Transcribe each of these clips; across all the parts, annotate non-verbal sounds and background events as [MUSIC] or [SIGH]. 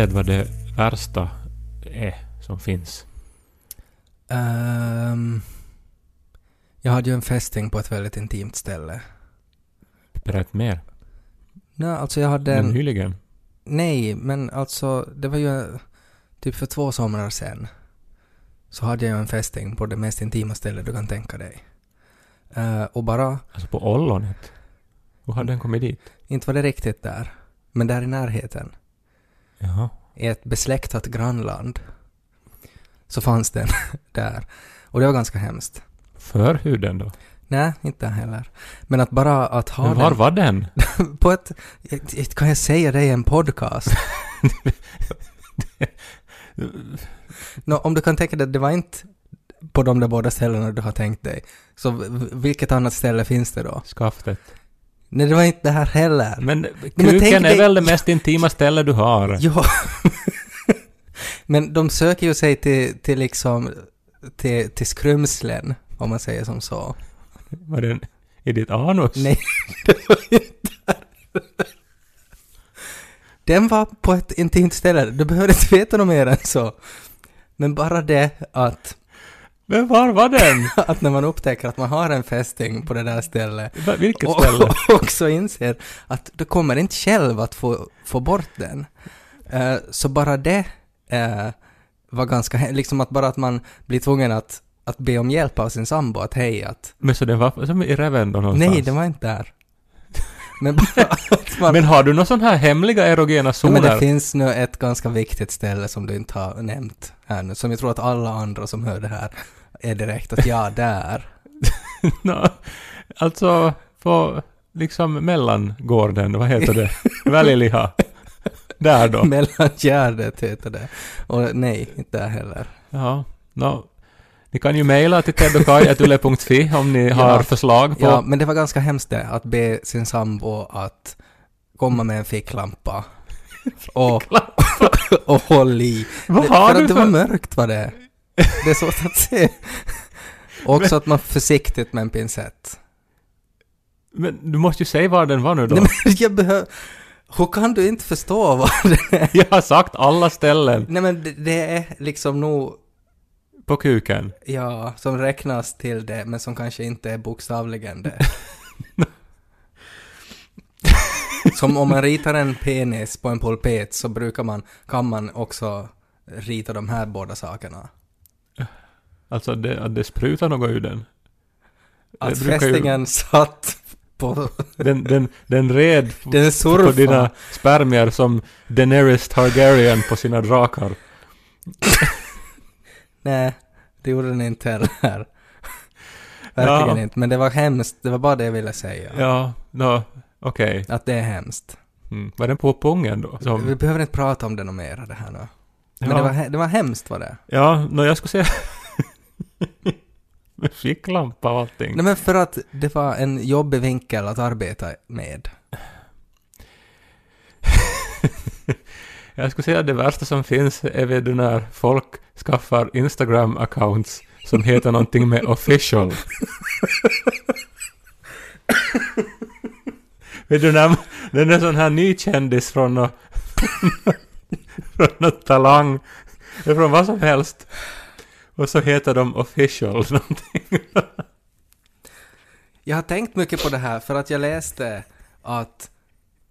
Vet vad det värsta är som finns? Ehm, jag hade ju en fästing på ett väldigt intimt ställe. Berätta mer. Nej, alltså jag hade Men en... nyligen. Nej, men alltså det var ju typ för två somrar sedan. Så hade jag ju en fästing på det mest intima stället du kan tänka dig. Eh, och bara, Alltså på ollonet. Hur hade den kommit dit? inte var det riktigt där, men där i närheten, Jaha. i ett besläktat grannland, så fanns den [LAUGHS] där. Och det var ganska hemskt. Förhuden då? Nej, inte heller. Men att bara att ha Men var den var den? [LAUGHS] på ett... Kan jag säga det i en podcast? [LAUGHS] Nå, om du kan tänka dig, det var inte på de där båda ställena du har tänkt dig. Så vilket annat ställe finns det då? Skaftet. Nej, det var inte det här heller. Men kuken är väl det mest intima stället du har? [LAUGHS] Ja. Men de söker ju sig till, till liksom, till, till skrumslen, om man säger som så. Var den i ditt anus? Nej, [LAUGHS] det var inte. Den var på ett intimt ställe, du behöver inte veta något mer än så. Men bara det att, Men var var den? [LAUGHS] att när man upptäcker att man har en fästing på det där stället Va- Vilket och ställe? [LAUGHS] och också inser att du kommer inte själv att få, få bort den. Eh, så bara det eh, var ganska, liksom att bara att man blir tvungen att, att be om hjälp av sin sambo, att hej, att Men så den var som i reven då någonstans? nej, det var inte där. Men [LAUGHS] man... Men har du några sådana här hemliga erogena Ja, zoner? men det finns nu ett ganska viktigt ställe som du inte har nämnt här nu, som jag tror att alla andra som hör det här är direkt att ja, [LAUGHS] där. Nå, alltså, på liksom mellangården, vad heter det? [LAUGHS] Väljliha. Där då. Mellangärdet heter det. Och nej, inte där heller. Ja, nå. Ni kan ju mejla till teddokaj.yle.fi om ni Ja. har förslag på... Ja, men det var ganska hemskt det, att be sin sambo att komma med en ficklampa. [LAUGHS] Och, och håll i. Vad Det- har för du att det för- var mörkt var det. Det är svårt att se. Och också att man försiktigt med en pincett. Men du måste ju säga var den var nu då. Nej, men jag behöver... Hur kan du inte förstå vad det är? Jag har sagt alla ställen Nej men det, det är liksom nog, på kuken. ja, som räknas till det, men som kanske inte är bokstavligen det. [LAUGHS] som om man ritar en penis på en pulpet så brukar man, kan man också rita de här båda sakerna. Alltså det, att det sprutar något ur den. Att brukar ju- fästingen satt på... Den, den, den red [LAUGHS] Den på dina spermier som Daenerys Targaryen på sina drakar. [LAUGHS] Nej, det gjorde den inte heller. [LAUGHS] Verkligen Ja. inte, men det var hemskt, det var bara det jag ville säga. Ja, nå, okej. Att det är hemskt. Mm. Var den på pungen då? Vi Som, behöver inte prata om det något mer det här nu. Men Ja. det, var, det var hemskt var det. ja, nå jag skulle säga... [LAUGHS] Med ficklampa och allting. Nej men för att det var en jobbig vinkel att arbeta med. [LAUGHS] Jag skulle säga att det värsta som finns är väl när folk skaffar Instagram-accounts som heter någonting med official. Vet du när den är sån här ny kändis från något, [LAUGHS] från något talang, eller från vad som helst. Och så heter de official någonting. Jag har tänkt mycket på det här för att jag läste att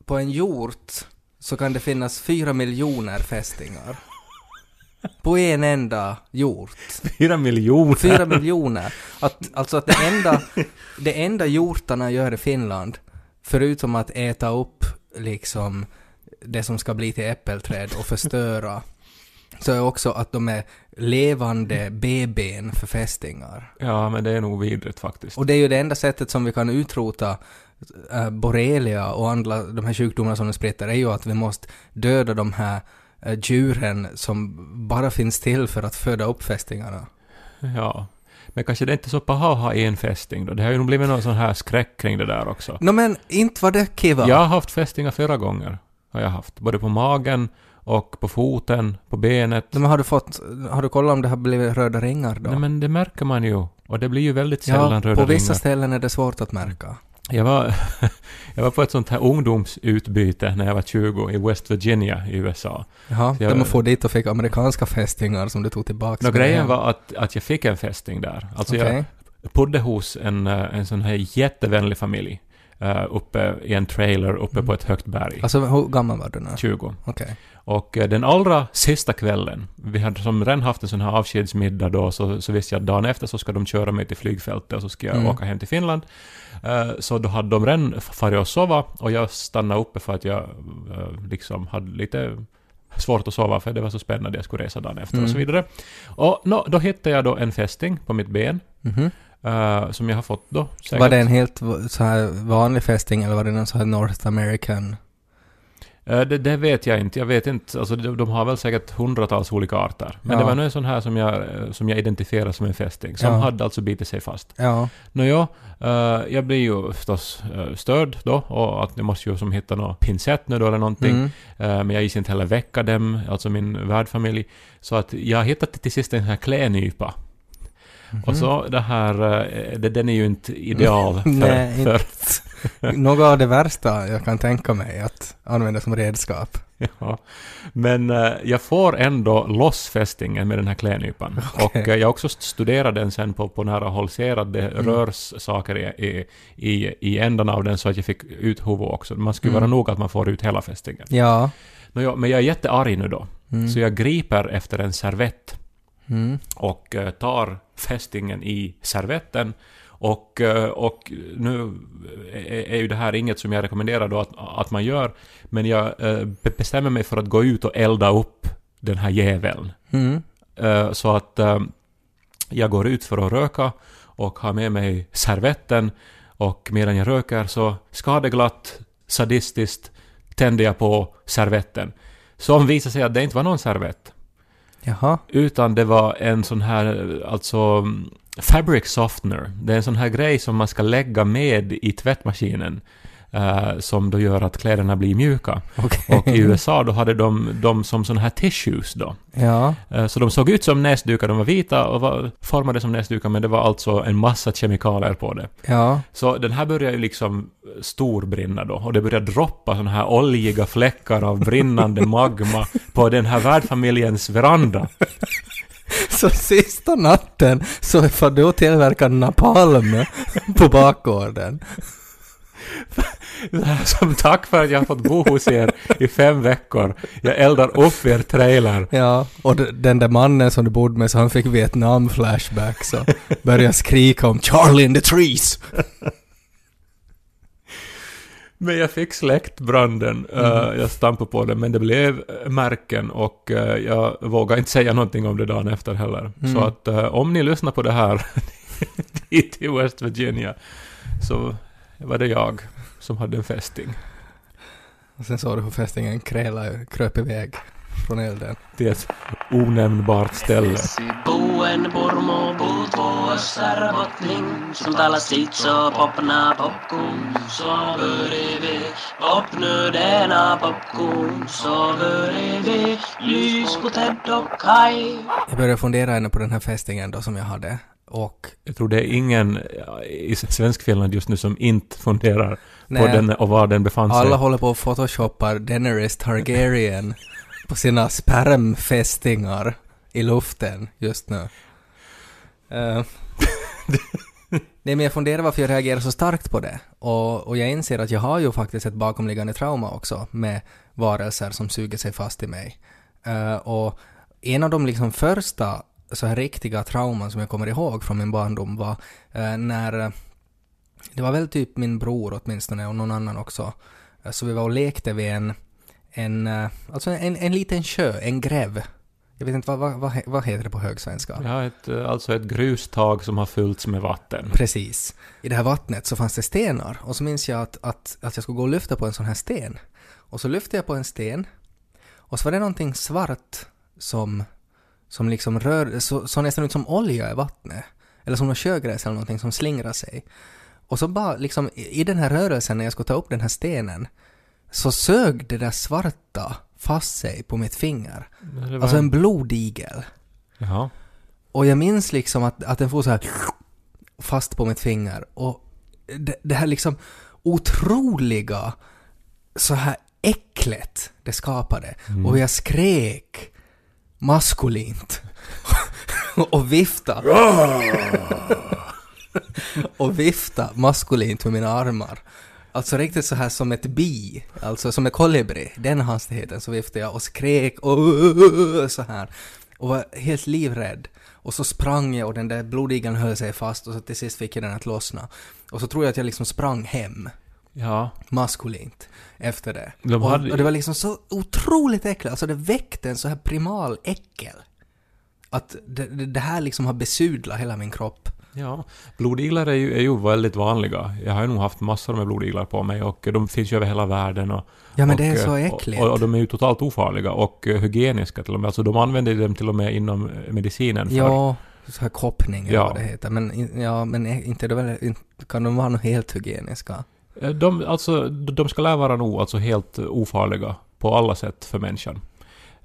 på en hjort så kan det finnas fyra miljoner fästingar. På en enda hjort. Fyra miljoner. Fyra miljoner. Att, alltså att det enda, det enda hjortarna gör i Finland, förutom att äta upp liksom det som ska bli till äppelträd och förstöra, så är också att de är levande BBn för fästingar. Ja, men det är nog vidrigt faktiskt. Och det är ju det enda sättet som vi kan utrota borrelia och andra de här sjukdomarna som de spritter är ju att vi måste döda de här äh, djuren som bara finns till för att föda upp fästingarna. Ja. Men kanske det är inte så paha att ha en fästing då. Det har ju nog blivit någon sån här skräck kring det där också. Nå men inte var det kiva. Jag har haft fästingar flera gånger. Har jag haft. Både på magen och på foten, på benet. Men har du fått, har du kollat om det har blivit röda ringar då? Nej men det märker man ju. Och det blir ju väldigt sällan ja, röda på vissa ringar. ställen är det svårt att märka. Jag var, [LAUGHS] jag var på ett sånt här ungdomsutbyte när jag var 20 i West Virginia i USA. Jaha, jag- där man får dit och fick amerikanska fästingar som du tog tillbaka. Nå, grejen var att, att jag fick en fästing där. Alltså Okej. jag bodde hos en, eh, en sån här jättevänlig familj. Eh, uppe i en trailer uppe på ett högt berg. Alltså hur gammal var du nu? 20. Okej. Och eh, den allra sista kvällen, vi hade som redan haft en sån här avskedsmiddag då, så, så visste jag att dagen efter så ska de köra mig till flygfältet och så ska jag Mm. åka hem till Finland. Eh, så då hade de redan farit och sova och jag stannade uppe för att jag liksom hade lite svårt att sova för det var så spännande, jag skulle resa dagen efter och så Mm. vidare. Och nå, då hittade jag då en fästing på mitt ben, Mhm. Eh, som jag har fått då. säkert- Var det en helt så här vanlig fästing eller var det någon så här North American? Eh, Det, det vet jag inte. Jag vet inte. Alltså, de, de har väl säkert hundratals olika arter. Men Ja. det var nu en sån här som jag, eh, som jag identifierar som en fästing, som Ja. hade alltså bitit sig fast. Ja. Nåja, uh, jag blir ju förstås uh, störd då, och att jag måste ju som hitta någon pincett nu då eller någonting. Mm. Men jag gick inte heller väcka dem, alltså min värdfamilj. Så att jag hittade till sist en sån här klädnypa. Mhm. Och så det här, eh, det, den är ju inte ideal för, [LAUGHS] Nej, för [LAUGHS] Något av det värsta jag kan tänka mig att använda som redskap. [LAUGHS] Ja, men eh, jag får ändå loss fästingen med den här klädnypan. Okej. Och eh, jag har också studerat den sen på, på nära håll, ser att det Mm. rörs saker i, i, i, i ändarna av den så att jag fick ut huvudet också. Man skulle Mm. vara nog att man får ut hela fästingen. Ja. Nåja, men jag är jättearg nu då, Mm. så jag griper efter en servett Mm. och eh, tar fästingen i servetten. Och, eh, och nu är är ju det här inget som jag rekommenderar då att, att man gör, men jag eh, be- bestämmer mig för att gå ut och elda upp den här jäveln. Mm. Eh, Så att eh, jag går ut för att röka och har med mig servetten och medan jag röker så skadeglatt, sadistiskt tänder jag på servetten. Som visar sig att det inte var någon servett. Jaha. Utan det var en sån här, alltså fabric softener. Det är en sån här grej som man ska lägga med i tvättmaskinen eh, som då gör att kläderna blir mjuka. Okej. Och i USA då hade de dem som såna här tissues då. Ja. Eh, så de såg ut som näsdukar, de var vita och var formade som näsdukar men det var alltså en massa kemikalier på det. Ja. Så den här började ju liksom storbrinna då och det började droppa såna här oljiga fläckar av brinnande magma på den här värdfamiljens veranda. [LAUGHS] Så sista natten så får du tillverka napalm på bakgården. [LAUGHS] [LAUGHS] Som tack för att jag har fått bo hos er i fem veckor. Jag eldar upp er trailer. Ja, och den där mannen som du bodde med så han fick Vietnam-flashbacks och började skrika om Charlie in the trees. [LAUGHS] Men jag fick släckt branden. Eh, jag stampade på den, men det blev eh, märken och eh, jag vågar inte säga någonting om det dagen efter heller. Mm. Så att om ni lyssnar på det här [LAUGHS] dit i West Virginia så var det jag som hade en fästing Och sen såg du hur fästingen krälade, kröp iväg från elden. till ett onämnbart ställe. Jag började fundera ännu på den här fästingen då som jag hade. Och Jag tror det är ingen i svensk Finland just nu som inte funderar på Nej. den och var den befann sig. alla håller på och photoshoppar Daenerys Targaryen på sina spermfästingar i luften just nu. Eh, [LAUGHS] Nej men jag funderar varför jag reagerar så starkt på det. Och, och jag inser att jag har ju faktiskt ett bakomliggande trauma också med varelser som suger sig fast i mig. Eh, och en av de liksom första så här riktiga trauman som jag kommer ihåg från min barndom var eh, när det var väl typ min bror åtminstone och någon annan också. Eh, Så vi var och lekte vid en, en eh, alltså en, en liten sjö, en gräv. Jag vet inte vad, vad, vad, he- vad heter det på högsvenska? Ja, ett, eh, alltså ett grustag som har fyllts med vatten. Precis. I det här vattnet så fanns det stenar och så minns jag att, att, att jag skulle gå och lyfta på en sån här sten. Och så lyfte jag på en sten och så var det någonting svart som, som liksom rör, så, så nästan ut som olja i vattnet. Eller som något sjögräs eller någonting som slingrar sig. Och så bara liksom i den här rörelsen när jag skulle ta upp den här stenen så sög det där svarta fast sig på mitt finger. Var- Alltså en blodigel. Jaha. Och jag minns liksom att, att den får så här fast på mitt finger. Och det, det här liksom otroliga så här äcklet det skapade. Och jag skrek maskulint. [LAUGHS] och vifta. [LAUGHS] och vifta maskulint med mina armar. Alltså riktigt så här som ett bi, alltså som en kolibri, den hastigheten så viftade jag och skrek och [LAUGHS] så här. Och var helt livrädd. Och så sprang jag och den där blodigan höll sig fast och så till sist fick jag den att lossna. Och så tror jag att jag liksom sprang hem Ja. maskulint efter det. De och, hade- och det var liksom så otroligt äckligt, alltså det väckte en så här primal äckel. Att det, det, det här liksom har besudlat hela min kropp. Ja, blodiglar är ju, är ju väldigt vanliga. Jag har ju nog haft massor med blodiglar på mig och de finns ju över hela världen. Och, Ja men och, det är så eh, äckligt. Och, och de är ju totalt ofarliga och eh, hygieniska till och med. Alltså de använder dem till och med inom eh, medicinen. För, ja, så här koppning eller Ja. vad det heter. Men, ja, men inte väl, kan de vara något helt hygieniska? De, alltså, de ska lär vara nog alltså helt ofarliga på alla sätt för människan.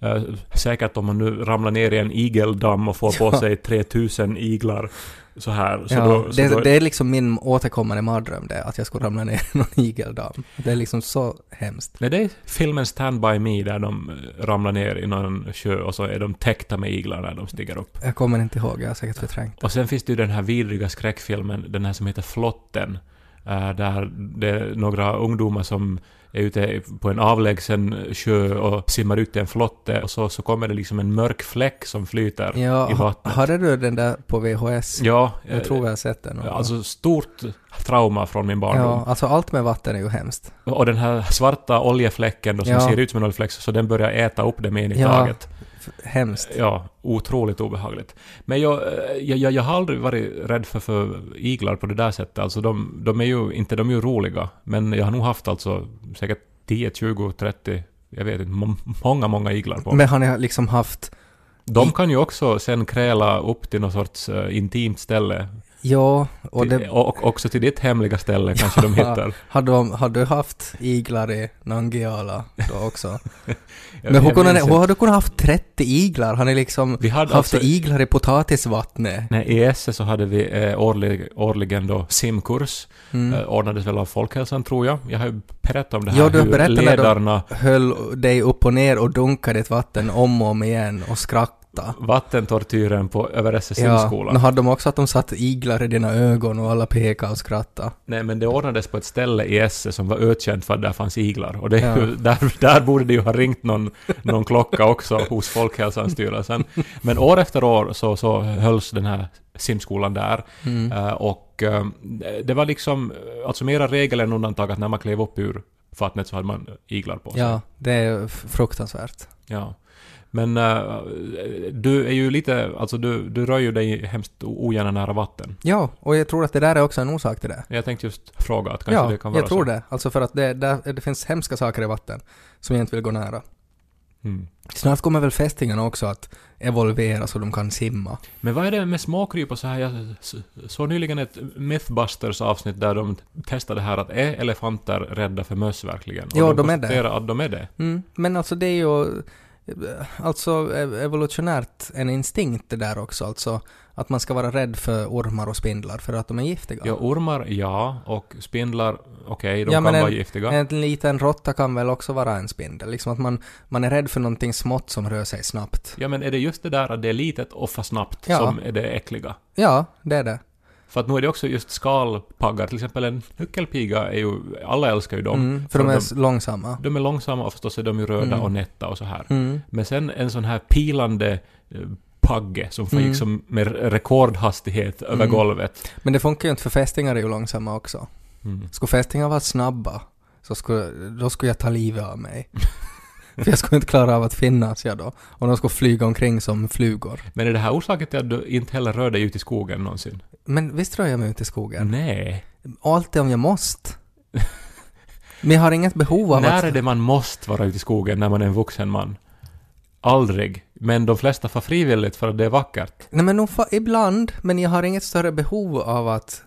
Eh, säkert om man nu ramlar ner i en igeldamm och får på Ja. sig 3000 iglar så här. Så ja, då, så det, då, det är liksom min återkommande mardröm det, att jag skulle ramla ner i någon [LAUGHS] igeldamm. Det är liksom så hemskt. Nej, det är filmen Stand By Me där de eh, ramlar ner i någon sjö och så är de täckta med iglar när de stiger upp. Jag kommer inte ihåg, jag har säkert förträngt. Och sen finns det ju den här vidriga skräckfilmen, den här som heter Flotten, eh, där det är några ungdomar som är ute på en avlägsen sjö och simmar ut i en flotte och så, så kommer det liksom en mörk fläck som flyter Ja, i vattnet. hade du den där på VHS? Ja, Jag eh, tror jag har sett den. alltså stort trauma från min barndom. ja, alltså allt med vatten är ju hemskt. Och den här svarta oljefläcken då, som Ja. ser ut som en oljefläck, så den börjar äta upp det med en i Ja. taget. Hemskt. Ja, otroligt obehagligt. Men jag, eh, jag, jag, jag har aldrig varit rädd för, för iglar på det där sättet. Alltså de, de är ju inte, de är ju roliga. Men jag har nog haft alltså säkert 10, 20, 30, jag vet inte, må- många, många iglar på mig. Men har ni liksom haft... De kan ju också sen kräla upp till något sorts uh, intimt ställe. Ja, och det... och, också till ditt hemliga ställe kanske de hittar. Har du, har du haft iglar i Nangiala då också? [LAUGHS] Men hur, kunde hur har du kunnat haft 30 iglar? Har ni liksom Vi hade haft alltså- iglar i potatisvattnet? Nej, i ESE så hade vi eh, årlig, årligen då simkurs. Mm. Eh, ordnades väl av Folkhälsan tror jag. Jag har ju berättat om det här Ja, du hur berättat när de- ledarna Höll dig upp och ner och dunkade ett vatten om och om igen och skratta. vattentortyren på över SS Ja, men hade de också att de satt iglar i dina ögon och alla pekade och skrattade? Nej, men det ordnades på ett ställe i Esse som var ökänt för att där fanns iglar. Och det, Ja. där, där borde det ju ha ringt någon, någon klocka också hos Folkhälsanstyrelsen. Men år efter år så, så hölls den här simskolan där. Mm. Eh, och eh, det var liksom, eh, alltså mera regel än undantag att när man klev upp ur vattnet så hade man iglar på sig. Ja, det är fruktansvärt. Ja. Men eh, du är ju lite, alltså du, du rör ju dig hemskt ogärna nära vatten. Ja, och jag tror att det där är också en orsak till det. Jag tänkte just fråga att kanske ja, det kan vara jag tror så. det. Alltså för att det, där, det finns hemska saker i vatten som jag inte vill gå nära. Mm. Snart kommer väl fästingarna också att evolvera så de kan simma. Men vad är det med småkryp och så här? Jag såg nyligen ett Mythbusters avsnitt där de testade här att är elefanter rädda för möss verkligen? Och Ja, de de är det. att de är det. Mm. Men alltså det är ju alltså ev- evolutionärt en instinkt det där också. Alltså att man ska vara rädd för ormar och spindlar för att de är giftiga. Ja, ormar, ja. Och spindlar, okej, de Ja, kan men vara en- giftiga. En liten råtta kan väl också vara en spindel. Liksom att man, man är rädd för någonting smått som rör sig snabbt. Ja, men är det just det där att det är litet och för snabbt Ja. som är det äckliga? Ja, det är det. För att nu är det också just skalpaggar, till exempel en nyckelpiga är ju, alla älskar ju dem. Mm, för de är de, långsamma. de är långsamma och förstås är de ju röda Mm. och nätta och så här. Mm. Men sen en sån här pilande eh, pagge som Mm. liksom med rekordhastighet över Mm. golvet. Men det funkar ju inte för fästingar är ju långsamma också. Mm. Skulle fästingar vara snabba så skulle, då skulle jag ta livet av mig. [LAUGHS] [LAUGHS] för jag skulle inte klara av att finnas jag då. Och de skulle flyga omkring som flugor. Men är det här orsaken till att du inte heller rör dig ut i skogen någonsin? Men visst rör jag mig ut i skogen? Nej. Alltid om jag måste. Men jag har inget behov av När att... är det man måste vara ute i skogen när man är en vuxen man? Aldrig. Men de flesta får frivilligt för att det är vackert. Nej men nog ibland, men jag har inget större behov av att,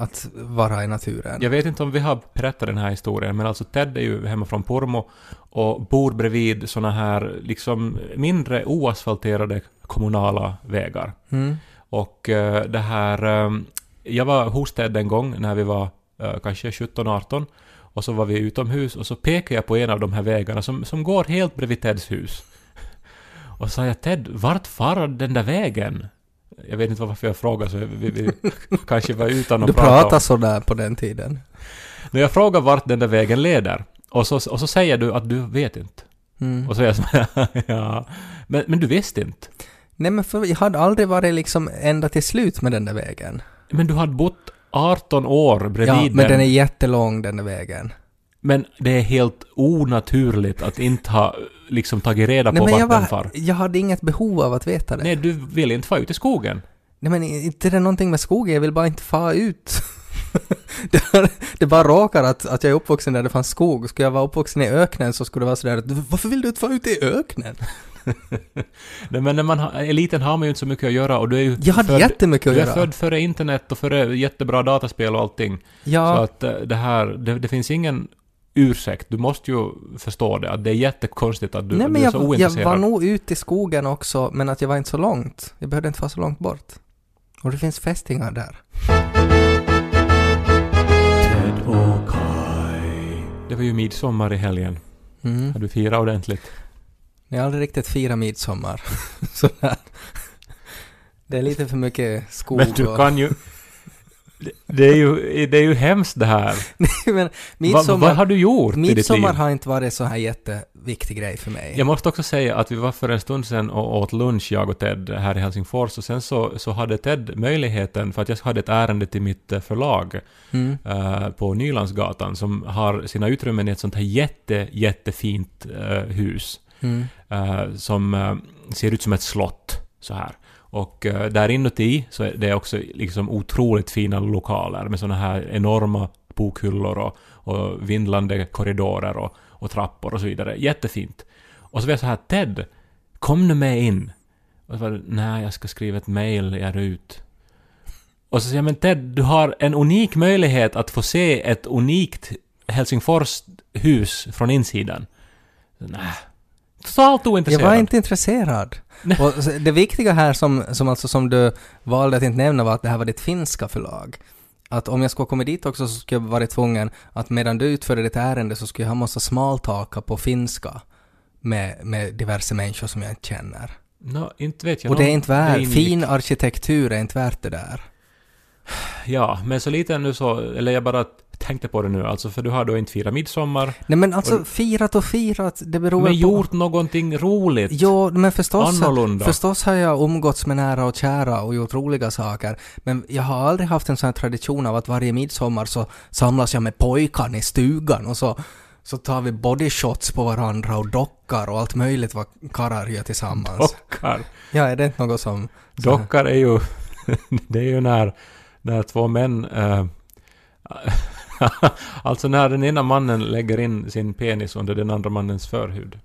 att vara i naturen. Jag vet inte om vi har berättat den här historien, men alltså Ted är ju hemma från Pormo och bor bredvid såna här liksom mindre oasfalterade kommunala vägar. Mm. Och eh, det här... eh, jag var hos Ted en gång när vi var eh, kanske 17-18. Och så var vi utomhus och så pekade jag på en av de här vägarna som, som går helt bredvid Teds hus. [LAUGHS] Och så sa jag Ted, vart far den där vägen? Jag vet inte varför jag frågade så vi, vi [LAUGHS] kanske var utan att Du prata om- pratade sådär på den tiden. När jag frågar vart den där vägen leder och så, och så säger du att du vet inte. Mm. Och så är jag så här, [LAUGHS] ja. Men, men du visste inte. Nej men för jag hade aldrig varit liksom ända till slut med den där vägen. Men du hade bott 18 år bredvid Ja, den. men den är jättelång den där vägen. Men det är helt onaturligt att inte ha liksom tagit reda Nej på vart jag, den far. jag hade inget behov av att veta det. Nej, du vill inte få ut i skogen. Nej men inte är det någonting med skogen, jag vill bara inte få ut. [LAUGHS] det, det bara råkar att, att jag är uppvuxen där det fanns skog. Skulle jag vara uppvuxen i öknen så skulle det vara sådär att varför vill du inte få ut i öknen? [LAUGHS] Nej, men när man är liten har man ju inte så mycket att göra och du är ju Jag hade född, jättemycket att du är göra. född före internet och före jättebra dataspel och allting. Så Ja, att eh, det här, det, det finns ingen ursäkt. Du måste ju förstå det, att det är jättekonstigt att du, nej men du är jag, så jag ointresserad. var nog ute i skogen också, men att jag var inte så långt. Jag behövde inte vara så långt bort. Och det finns fästingar där. Ted och Kai. Det var ju midsommar i helgen. Mm. Har du firat ordentligt? Jag har aldrig riktigt firat midsommar. [LAUGHS] Sådär. Det är lite för mycket skog Men du och... kan ju... Det, är ju, det är ju hemskt det här. Nej, [LAUGHS] men Va, midsommar, vad har du gjort i ditt liv? har inte varit så här jätteviktig grej för mig. Jag måste också säga att vi var för en stund sedan och åt lunch, jag och Ted, här i Helsingfors och sen så, så hade Ted möjligheten, för att jag hade ett ärende till mitt eh, förlag Mm. eh, på Nylandsgatan som har sina utrymmen i ett sånt här jätte, jättefint eh, hus Mm. eh, som ser ut som ett slott så här. Och eh, där inuti så är det också liksom otroligt fina lokaler med såna här enorma bokhyllor och, och vindlande korridorer och, och trappor och så vidare. Jättefint. Och så var jag så här, Ted, kom nu med in. Och så var det, nej, jag ska skriva ett mail, jag är ut. Och så säger jag, men Ted, du har en unik möjlighet att få se ett unikt Helsingfors hus från insidan. Nej. Totalt Jag ointresserad. var inte intresserad. Och det viktiga här som, som, alltså, som du valde att inte nämna var att det här var ditt finska förlag. Att om jag skulle komma dit också så skulle jag vara tvungen att medan du utförde ditt ärende så skulle jag ha massa smaltaka på finska med, med diverse människor som jag inte känner. Nå, inte vet jag. Och det är inte värt, fin arkitektur är inte värt det där. Ja, men så lite nu så, eller jag bara tänkte på det nu, alltså för du har då inte firat midsommar, Nej men alltså firat och firat, det beror men på... gjort någonting roligt. Jo, men förstås, Annorlunda. förstås har jag umgåtts med nära och kära och gjort roliga saker. Men jag har aldrig haft en sån här tradition av att varje midsommar så samlas jag med pojkarna i stugan och så, så tar vi bodyshots på varandra och dockar och allt möjligt vad karlar gör tillsammans. Dockar. Ja, är det inte något som... Dockar är ju, [LAUGHS] det är ju när, när två män, eh, [LAUGHS] alltså när den ena mannen lägger in sin penis under den andra mannens förhud.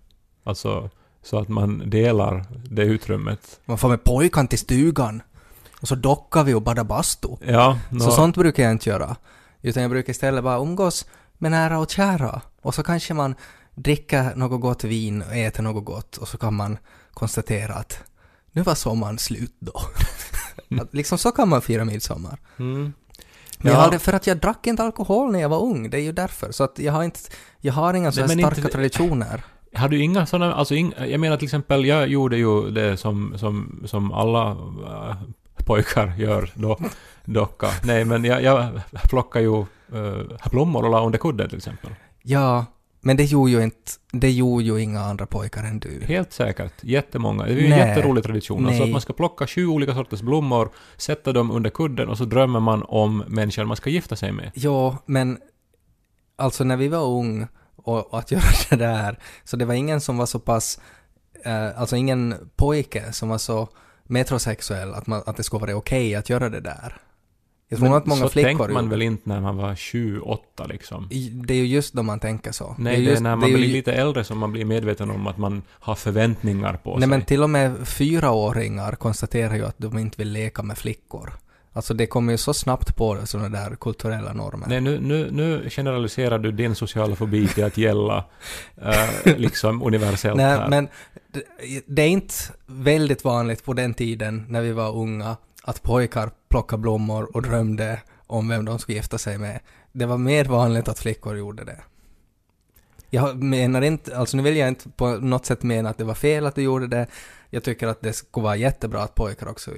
Alltså, så att man delar det utrymmet. Man får med pojkarna till stugan och så dockar vi och badar bastu. Ja, Så nå- sånt brukar jag inte göra. Utan jag brukar istället bara umgås med nära och kära. Och så kanske man dricker något gott vin och äter något gott och så kan man konstatera att nu var sommaren slut då. [LAUGHS] att liksom så kan man fira midsommar. Mm. Men jag Ja. hade, för att jag drack inte alkohol när jag var ung, det är ju därför. Så att jag har inte, jag har inga sådana starka inte- traditioner. Har du inga sådana, alltså ing, jag menar till exempel, jag gjorde ju det som, som, som alla äh, pojkar gör då, docka. Nej, men jag, jag plockar ju äh, blommor och la under kudden till exempel. Ja, men det gjorde ju inte, det gjorde ju inga andra pojkar än du. Helt säkert. Jättemånga. Det är ju en Nej. jätterolig tradition. Alltså Nej. att man ska plocka sju olika sorters blommor, sätta dem under kudden och så drömmer man om människan man ska gifta sig med. Ja, men alltså när vi var ung och, och att [LAUGHS] göra det där, så det var ingen som var så pass, eh, alltså ingen pojke som var så metrosexuell att, man, att det skulle vara okej att göra det där. Jag tror Men att många så flickor tänkte man väl inte när man var sju, åtta liksom. I- Det är ju just då man tänker så. Nej, det är, just, när man ju- blir lite äldre som man blir medveten om att man har förväntningar på Nej sig. men till och med fyraåringar konstaterar ju att de inte vill leka med flickor. Alltså det kommer ju så snabbt på sådana där kulturella normer. Nej, nu, nu, nu generaliserar du din sociala fobi till att gälla [LAUGHS] eh, liksom universellt Nej, här. men det, det är inte väldigt vanligt på den tiden när vi var unga att pojkar plockade blommor och drömde om vem de skulle gifta sig med. det var mer vanligt att flickor gjorde det. Jag menar inte, alltså nu vill jag inte på något sätt mena att det var fel att du gjorde det. Jag tycker att det skulle vara jättebra att pojkar också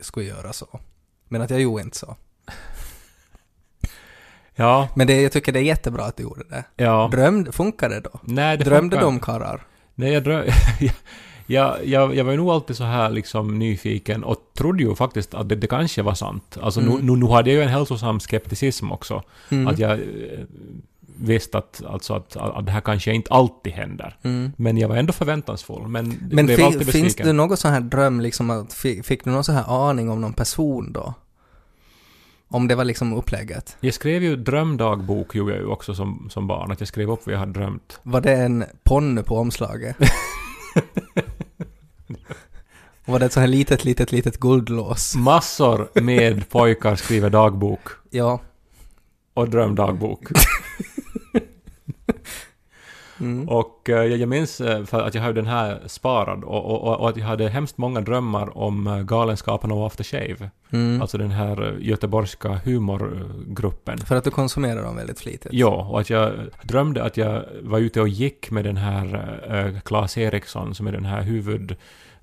skulle göra så. Men att jag gjorde inte så. [LAUGHS] Ja, Men det, jag tycker det är jättebra att du gjorde det. ja. Drömde, funkar det då? Nej, det Drömde funkar- om karlar? Nej, jag, drö- [LAUGHS] jag, jag, jag var ju nog alltid så här liksom nyfiken och trodde ju faktiskt att det, det kanske var sant. Alltså Mm. nu, nu, hade jag ju en hälsosam skepticism också. Mm. Att jag eh, visste att, alltså att, att det här kanske inte alltid händer. Mm. Men jag var ändå förväntansfull. Men, Men blev alltid finns besviken. det någon sån här dröm, liksom att, fi, fick du någon sån här aning om någon person då? Om det var liksom upplägget? Jag skrev ju drömdagbok gjorde jag ju också som, som barn. Att jag skrev upp vad jag hade drömt. Var det en ponny på omslaget? [LAUGHS] var det ett sånt här litet, litet, litet guldlås? Massor med pojkar skriver dagbok Ja. och drömdagbok. [LAUGHS] Mm. Och eh, jag minns eh, för att jag hade den här sparad och, och, och- att jag hade hemskt många drömmar om eh, Galenskaparna och After Shave. Mm. Alltså den här göteborgska humorgruppen. För att du konsumerar dem väldigt flitigt? Ja, och att jag drömde att jag var ute och gick med den här Claes Eriksson som är den här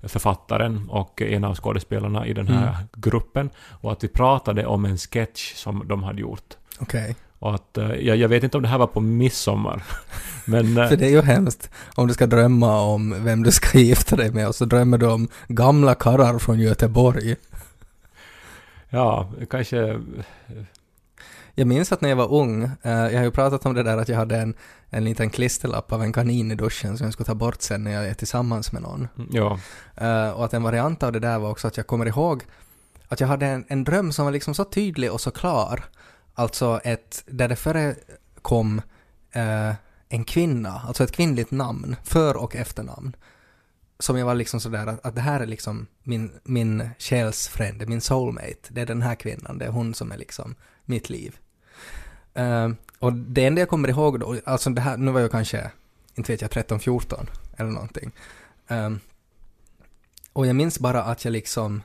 huvudförfattaren och en av skådespelarna i den här Mm. gruppen. Och att vi pratade om en sketch som de hade gjort. Okej. Och att, eh, jag, jag vet inte om det här var på midsommar. [LAUGHS] Men... eh, För det är ju hemskt om du ska drömma om vem du ska [LAUGHS] gifta dig med och så drömmer du om gamla karlar från Göteborg. Ja, kanske... Jag minns att när jag var ung, eh, jag har ju pratat om det där att jag hade en, en liten klisterlapp av en kanin i duschen som jag skulle ta bort sen när jag är tillsammans med någon. Ja. Eh, och att en variant av det där var också att jag kommer ihåg att jag hade en, en dröm som var liksom så tydlig och så klar. Alltså ett, där det förekom eh, en kvinna, alltså ett kvinnligt namn, för och efternamn. Som jag var liksom sådär att, att det här är liksom min, min själsfrände, min soulmate. Det är den här kvinnan, det är hon som är liksom mitt liv. Eh, och det enda jag kommer ihåg då, alltså det här, nu var jag kanske, inte vet jag, 13-14 eller någonting. Ehm, och jag minns bara att jag liksom,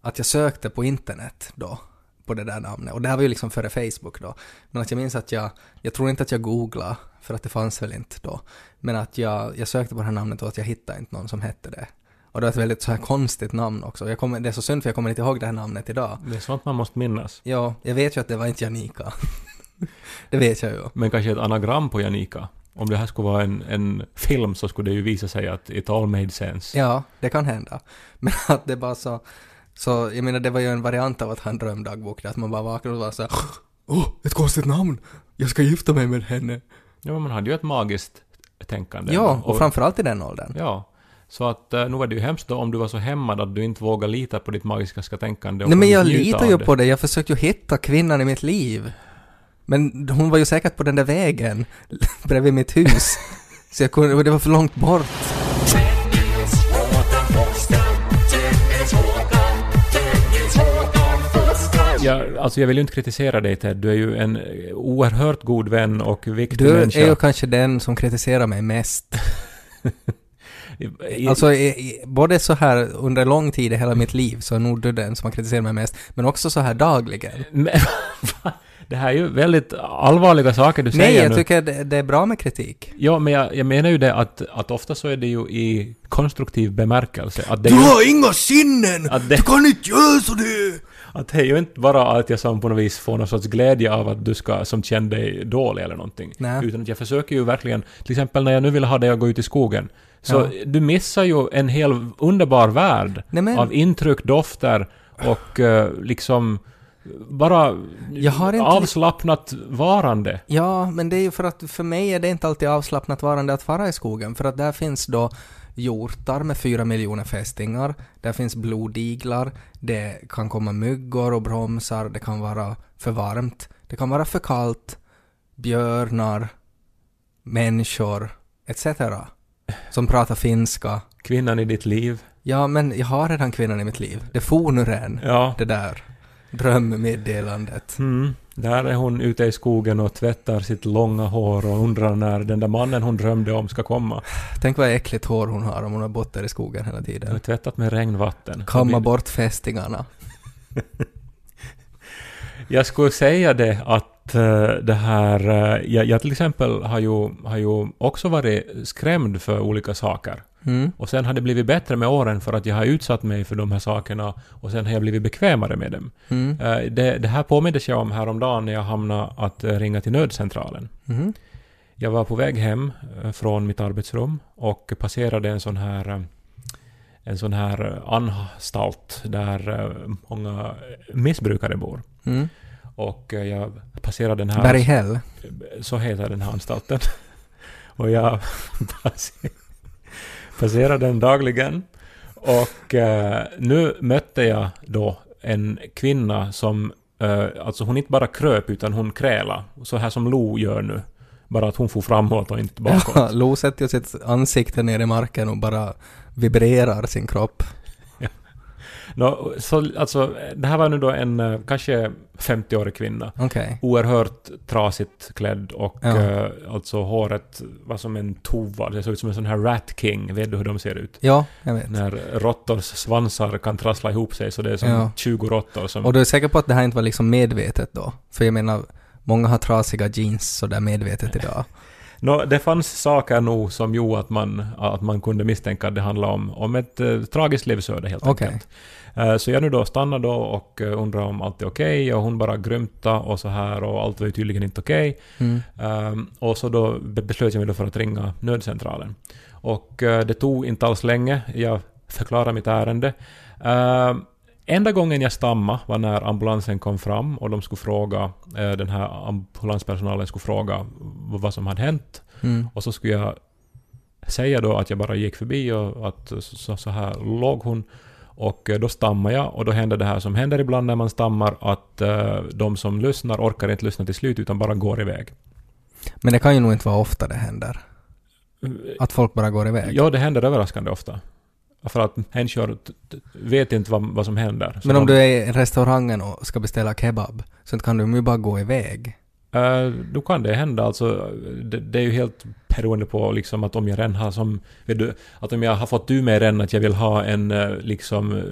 att jag sökte på internet då, på det där namnet. Och det här var ju liksom före Facebook då. Men att jag minns att jag, jag tror inte att jag googlade, för att det fanns väl inte då. Men att jag, jag sökte på det här namnet och att jag hittade inte någon som hette det. Och det var ett väldigt så här konstigt namn också. Jag kommer, det är så synd för jag kommer inte ihåg det här namnet idag. Det är sånt man måste minnas. Ja, jag vet ju att det var inte Janika. [LAUGHS] [LAUGHS] det vet jag ju. Men kanske ett anagram på Janika. Om det här skulle vara en, en film så skulle det ju visa sig att it all made sense. Ja, det kan hända. [LAUGHS] Men att det bara så... Så jag menar, det var ju en variant av att ha en drömdagbok att man bara vaknade och var så [GASPS] Åh, ett konstigt namn! Jag ska gifta mig med henne. Ja, men man hade ju ett magiskt tänkande. Ja, och framförallt i den åldern. Ja. Så att eh, nu var det ju hemskt då om du var så hämmad att du inte vågade lita på ditt magiska tänkande. och Nej men jag litar ju det. på det, jag försökte ju hitta kvinnan i mitt liv. Men hon var ju säkert på den där vägen [LAUGHS] bredvid mitt hus. Så jag kunde, det var för långt bort. Ja, alltså jag vill ju inte kritisera dig Ted, du är ju en oerhört god vän och viktig Du människa. är ju kanske den som kritiserar mig mest. [LAUGHS] Alltså, både så här under lång tid i hela mitt liv så är nog du den som har kritiserat mig mest, men också så här dagligen. [LAUGHS] Men, det här är ju väldigt allvarliga saker du Nej, säger jag nu. tycker det, det är bra med kritik. Ja, men jag, jag menar ju det att, att ofta så är det ju i konstruktiv bemärkelse. Att det, Du ju, har inga sinnen! att det, kan inte göra så det! att det är ju inte bara att jag som på något vis får någon sorts glädje av att du ska som känner dig dålig eller någonting. Nej. Utan att jag försöker ju verkligen, till exempel när jag nu vill ha dig att gå ut i skogen. Så Ja. du missar ju en hel underbar värld Nej, men- av intryck, dofter och eh, liksom bara avslappnat varande. Ja, men det är ju för att för mig är det inte alltid avslappnat varande att fara i skogen, för att där finns då hjortar med fyra miljoner fästingar, där finns blodiglar, det kan komma myggor och bromsar, det kan vara för varmt, det kan vara för kallt, björnar, människor, etc. Som pratar finska. Kvinnan i ditt liv. Ja, men jag har redan kvinnan i mitt liv. Det for nu redan, Ja. det där drömmeddelandet. Mm. Där är hon ute i skogen och tvättar sitt långa hår och undrar när den där mannen hon drömde om ska komma. Tänk vad äckligt hår hon har om hon har bott där i skogen hela tiden. har tvättat med regnvatten. Kamma bort fästingarna. [LAUGHS] Jag skulle säga det att eh, det här... eh, jag, jag till exempel har ju, har ju också varit skrämd för olika saker. Mm. Och sen har det blivit bättre med åren för att jag har utsatt mig för de här sakerna och sen har jag blivit bekvämare med dem. Mm. Eh, Det, det här påmindes jag om häromdagen när jag hamnade att eh, ringa till nödcentralen. Mhm. Jag var på väg hem eh, från mitt arbetsrum och passerade en sån här en sån här anstalt där många missbrukare bor. Mm. Och jag passerade den här... Berghäll. Så heter den här anstalten. [LAUGHS] Och jag [LAUGHS] passe- passerar den dagligen. Och eh, nu mötte jag då en kvinna som, eh, alltså hon inte bara kröp utan hon kräla. Så här som Lo gör nu. Bara att hon får framåt och inte [LAUGHS] bakåt. Ja, Lo sätter ju sitt ansikte ner i marken och bara vibrerar sin kropp. Nå, så, alltså, det här var nu då en eh, kanske 50-årig kvinna. Okej. Oerhört trasigt klädd och Ja. eh, alltså håret var som en tova. Det såg ut som en sån här Rat King. Vet du hur de ser ut? Ja, jag vet. När råttors svansar kan trassla ihop sig så det är som Ja. 20 råttor som... Och du är säker på att det här inte var liksom medvetet då? För jag menar, många har trasiga jeans sådär medvetet idag. [LAUGHS] Nå, det fanns saker nog som gjorde att man, att man kunde misstänka att det handlade om, om ett eh, tragiskt livsöde helt Okej. enkelt. Eh, så jag nu då stannade då och uh, undrade om allt är okej och hon bara grymta och så här och allt var ju tydligen inte okej. Mm. Ehm, och så då be- beslöt jag mig då för att ringa nödcentralen. Och eh, det tog inte alls länge. Jag förklarade mitt ärende. Ehm, enda gången jag stammade var när ambulansen kom fram och de skulle fråga, eh, den här ambulanspersonalen skulle fråga vad som hade hänt. Mm. Och så skulle jag säga då att jag bara gick förbi och att så, så här låg hon. Och eh, då stammar jag och då händer det här som händer ibland när man stammar att eh, de som lyssnar orkar inte lyssna till slut utan bara går iväg. Men det kan ju nog inte vara ofta det händer. Att folk bara går iväg. Ja, det händer överraskande ofta. För att människor vet inte vad, vad som händer. Så Men om de, du är i restaurangen och ska beställa kebab, så kan du ju bara gå iväg. Eh, då kan det hända alltså. Det, det är ju helt beroende på liksom att om jag redan har som... Du, att om jag har fått du med redan att jag vill ha en eh, liksom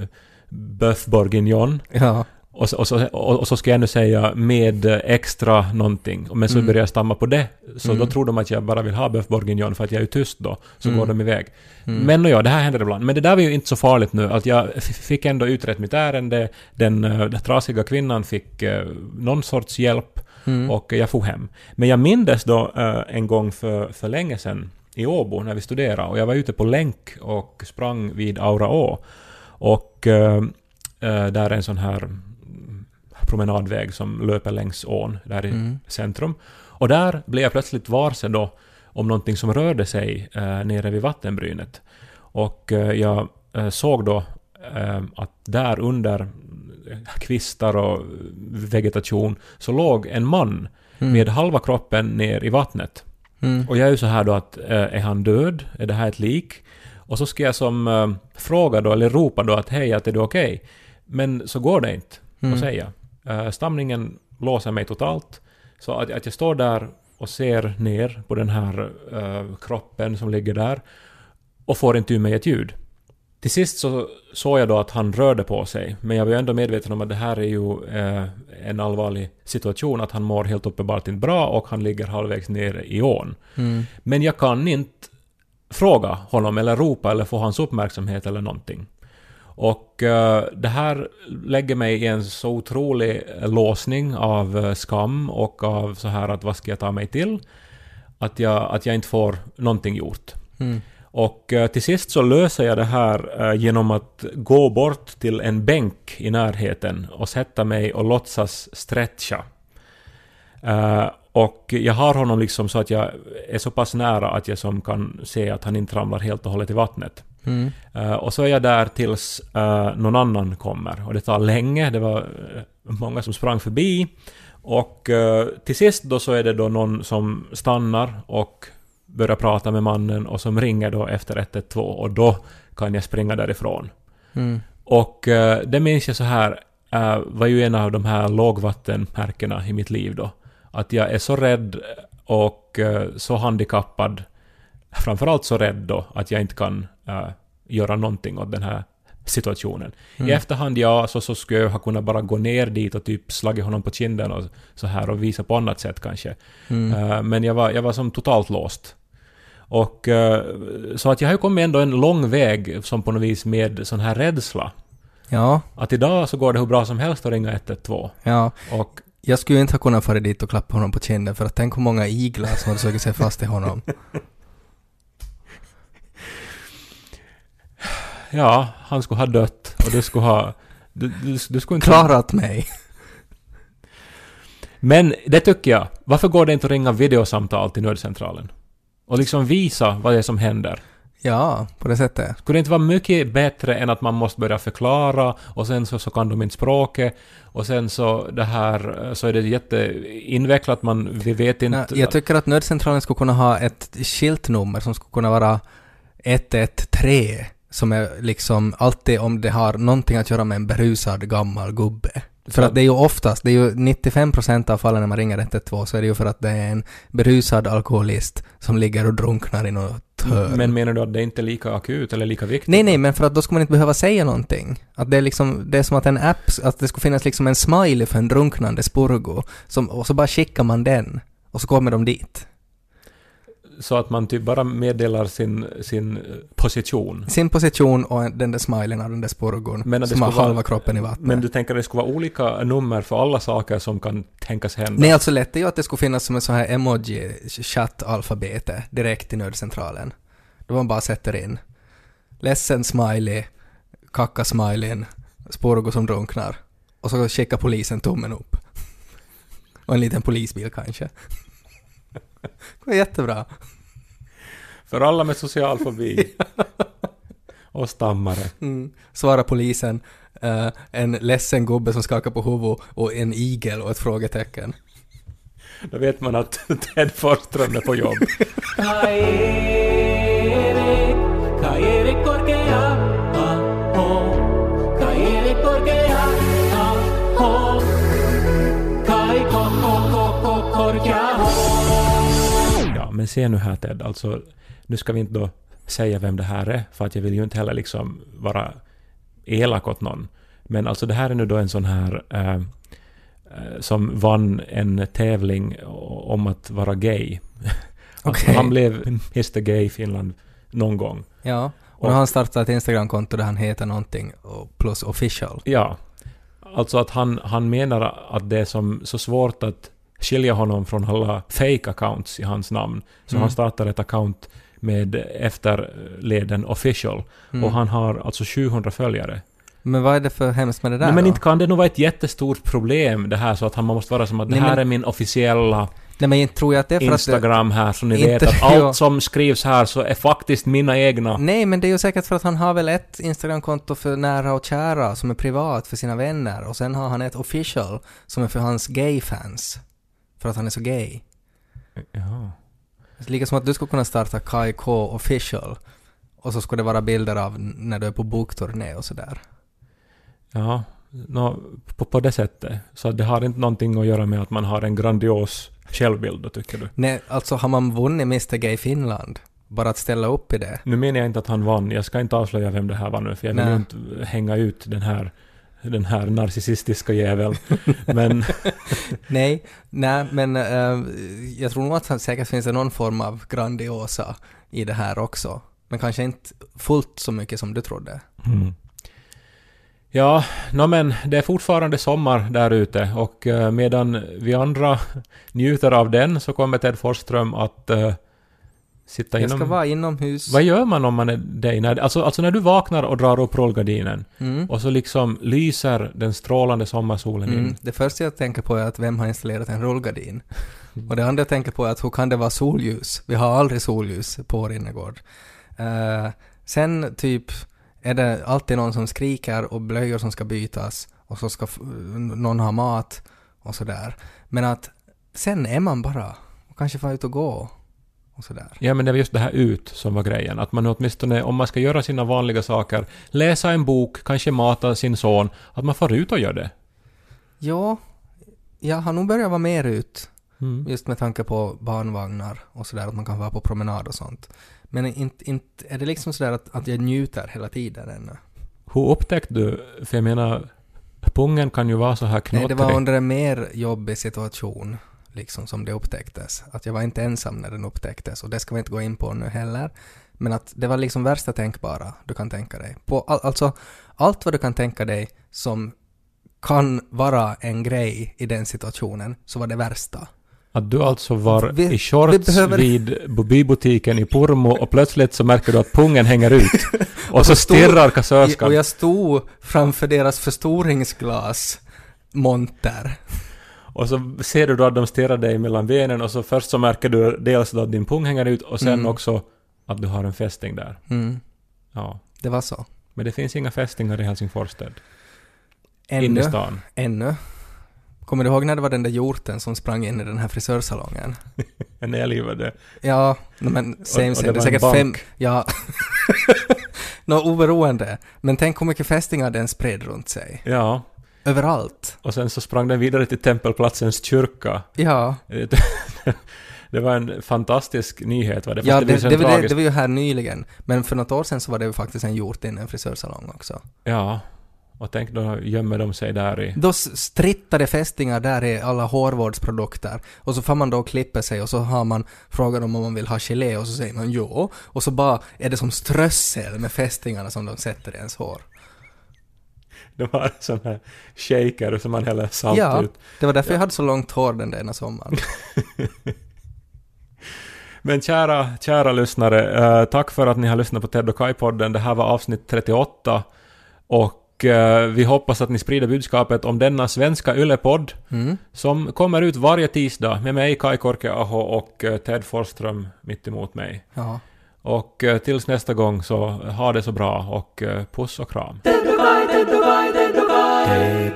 bœuf bourguignon Ja. och så, och, så, och, så ska jag nu säga med extra någonting. Men så Mm. börjar jag stamma på det. Så Mm. då tror de att jag bara vill ha bœuf bourguignon för att jag är tyst då. Så Mm. går de iväg. Mm. Men ja, det här händer ibland. Men det där var ju inte så farligt nu. Att jag fick ändå utrett mitt ärende. Den, eh, den trasiga kvinnan fick eh, någon sorts hjälp Mm. och jag for hem. Men jag mindes då eh, en gång för, för länge sedan i Åbo när vi studerade och jag var ute på länk och sprang vid Aura Å. Och eh, där är en sån här promenadväg som löper längs ån där i Mm. centrum. Och där blev jag plötsligt varse då om någonting som rörde sig eh, nere vid vattenbrynet. Och jag såg då att där under kvistar och vegetation så låg en man Mm. med halva kroppen ner i vattnet. Mm. Och jag är ju så här då att eh, är han död? Är det här ett lik? Och så ska jag som eh, fråga då, eller ropa då att hej, att är du okej? Men så går det inte Mm. att säga. Eh, stamningen låser mig totalt. Så att, att jag står där och ser ner på den här kroppen som ligger där och får inte ur mig ett ljud. Till sist så såg jag då att han rörde på sig, men jag var ju ändå medveten om att det här är ju eh, en allvarlig situation, att han mår helt uppenbart inte bra och han ligger halvvägs ner i ån. Mm. Men jag kan inte fråga honom eller ropa eller få hans uppmärksamhet eller någonting. Och eh, det här lägger mig i en så otrolig låsning av eh, skam och av så här att vad ska jag ta mig till? Att jag, att jag inte får någonting gjort. Mm. Och eh, till sist så löser jag det här eh, genom att gå bort till en bänk i närheten och sätta mig och låtsas stretcha. Eh, och jag har honom liksom så att jag är så pass nära att jag som kan se att han inte ramlar helt och hållet i vattnet. Mm. Och så är jag där tills någon annan kommer. Och det tar länge, det var många som sprang förbi. Och till sist då så är det då någon som stannar och börjar prata med mannen och som ringer då efter 112 och då kan jag springa därifrån. Mm. Och eh, det minns jag så här, eh, var ju en av de här lågvattenmärkena i mitt liv då. Att jag är så rädd och eh, så handikappad, framförallt så rädd då att jag inte kan göra någonting åt den här situationen. I Mm. efterhand, ja, så, så skulle jag ha kunnat bara gå ner dit och typ slagit honom på kinden och så här och visa på annat sätt kanske. Mm. Eh, men jag var, jag var som totalt låst. Och eh, så att jag har ju kommit ändå en lång väg som på något vis med sån här rädsla. Ja, Att idag så går det hur bra som helst att ringa 112. ja. Och Jag skulle ju inte ha kunnat fara dit och klappa honom på kinden för att tänk hur många iglar som hade sökt sig fast i honom. [SIGHS] ja, han skulle ha dött och du skulle ha... Du, du, du skulle inte... Klarat mig. Men det tycker jag. Varför går det inte att ringa videosamtal till nödcentralen? Och liksom visa vad det är som händer. Ja, på det sättet. Skulle det inte vara mycket bättre än att man måste börja förklara och sen så, så kan de inte språket och sen så det här så är det jätteinvecklat, man, vi vet inte... Nej, jag tycker att nödcentralen skulle kunna ha ett skiltnummer som skulle kunna vara 113 som är liksom alltid om det har någonting att göra med en berusad gammal gubbe. För att det är ju oftast, det är ju 95% av fallen när man ringer 112 så är det ju för att det är en berusad alkoholist som ligger och drunknar i något hörn. Men menar du att det inte är lika akut eller lika viktigt? Nej, nej, men för att då ska man inte behöva säga någonting. Att det är liksom, det är som att en app, att det skulle finnas liksom en smiley för en drunknande spurgo, som, och så bara skickar man den, och så kommer de dit. Så att man typ bara meddelar sin, sin eh, position. Sin position och en- den där smileyn av den där spurgon, Men som har skulle vara- halva kroppen i vattnet. Men du tänker att det skulle vara olika nummer för alla saker som kan tänkas hända? Nej, alltså lätt är ju att det skulle finnas som en sån här emoji-chatt-alfabete direkt i nödcentralen. Då man bara sätter in ledsen smiley, kacka smileyn, spurgo som drunknar. Och så skickar polisen tummen upp. Och en liten polisbil kanske. Det var jättebra. För alla med social fobi. [LAUGHS] och stammare. Mm. Svarar polisen, eh, en ledsen gubbe som skakar på huvudet och en igel och ett frågetecken. Då vet man att [LAUGHS] Ted Forsström är på jobb. [LAUGHS] men se nu här Ted, alltså nu ska vi inte då säga vem det här är, för att jag vill ju inte heller liksom vara elak åt någon. Men alltså det här är nu då en sån här eh, eh, som vann en tävling om att vara gay. [LAUGHS] Alltså. Han blev Mr Gay i Finland någon gång. Ja, och har han startat ett Instagramkonto där han heter någonting och plus official. Ja. Alltså att han, han menar att det är som så svårt att skilja honom från alla fake accounts i hans namn. Så Mm. han startar ett account med efterleden official. Mm. Och han har alltså 700 följare. Men vad är det för hemskt med det där Nej, men då? inte kan det nog vara ett jättestort problem det här så att han måste vara som att Nej, det här men- är min officiella Nej men inte tror jag att det är för att Instagram här så ni Inte- vet att [LAUGHS] ja. allt som skrivs här så är faktiskt mina egna. det... Nej men det är ju säkert för att han har väl ett Instagramkonto för nära och kära som är privat för sina vänner och sen har han ett official som är för hans gay-fans. För att han är så gay. Ja. Lika som att du skulle kunna starta Kai K official och så skulle det vara bilder av när du är på bokturné och sådär. Ja, nå, på, på det sättet. Så det har inte någonting att göra med att man har en grandios självbild då, tycker du? Nej, alltså har man vunnit Mr Gay Finland? Bara att ställa upp i det? Nu menar jag inte att han vann. Jag ska inte avslöja vem det här var nu, för jag vill Nej. inte hänga ut den här den här narcissistiska jäveln. [LAUGHS] Men [LAUGHS] Nej, nej, men eh, jag tror nog att det säkert finns det någon form av grandiosa i det här också. Men kanske inte fullt så mycket som du trodde. Mm. Ja, no, men det är fortfarande sommar där ute och eh, medan vi andra njuter av den så kommer Ted Forsström att eh, sitta Jag ska inom... vara inomhus. Vad gör man om man är dig? När, alltså, alltså när du vaknar och drar upp rullgardinen Mm. och så liksom lyser den strålande sommarsolen Mm. in. Det första jag tänker på är att vem har installerat en rullgardin? [LAUGHS] Och det andra jag tänker på är att hur kan det vara solljus? Vi har aldrig solljus på vår innergård. Eh, sen typ är det alltid någon som skriker och blöjor som ska bytas och så ska någon ha mat och sådär. Men att sen är man bara och kanske får ut och gå och sådär. Ja, men det var just det här ut som var grejen. Att man åtminstone, om man ska göra sina vanliga saker, läsa en bok, kanske mata sin son, att man får ut och gör det. Ja, jag har nog börjat vara mer ut Mm. Just med tanke på barnvagnar och sådär, att man kan vara på promenad och sånt. Men inte, inte är det liksom sådär att, att jag njuter hela tiden ännu. Hur upptäckte du, för jag menar, pungen kan ju vara så här Nej, knottrig. det var under en mer jobbig situation liksom som det upptäcktes. Att jag var inte ensam när den upptäcktes och det ska vi inte gå in på nu heller. Men att det var liksom värsta tänkbara du kan tänka dig. På all, alltså, allt vad du kan tänka dig som kan vara en grej i den situationen, så var det värsta. Att du alltså var Vi- i shorts behöver- vid bybutiken i Pormo och plötsligt så märker du att pungen hänger ut. [LAUGHS] Och, så så stod- stirrar kassörskan. Och jag stod framför deras förstoringsglas monter. Och så ser du då att de stirrar dig mellan benen och så först så märker du dels då att din pung hänger ut och sen Mm. också att du har en fästing där. Mm, Ja. det var så. Men det finns inga fästingar i Helsingfors i Ännu. stan. Ännu. Kommer du ihåg när det var den där hjorten som sprang in i den här frisörsalongen? [LAUGHS] En älg var det. Ja, no, men same same. det är säkert bank. fem... Ja. [LAUGHS] Nå, oberoende. Men tänk hur mycket fästingar den spred runt sig. Ja. Överallt. Och sen så sprang den vidare till Tempelplatsens kyrka. Ja. Det [LAUGHS] var en fantastisk nyhet var det. Ja, det, det, det, var det, det var ju här nyligen. Men för något år sedan så var det ju faktiskt en hjort i en frisörsalong också. Ja. Och tänk då gömmer de sig där i... Då strittade fästingar där i alla hårvårdsprodukter. Och så får man då och klipper sig och så har man frågan om man vill ha gelé och så säger man jo. Och så bara är det som strössel med fästingarna som de sätter i ens hår. De har sån här shaker som man häller salt ja, ut. det var därför jag hade så långt hår den där ena sommaren. [LAUGHS] Men kära, kära lyssnare, eh, tack för att ni har lyssnat på Ted och Kai-podden. Det här var avsnitt 38. Och eh, vi hoppas att ni sprider budskapet om denna svenska yllepodd Mm. som kommer ut varje tisdag med mig, Kai Korkeaho och eh, Ted Forsström mitt emot mig. Ja. Och eh, tills nästa gång så ha det så bra och eh, puss och kram. Ted och Kai,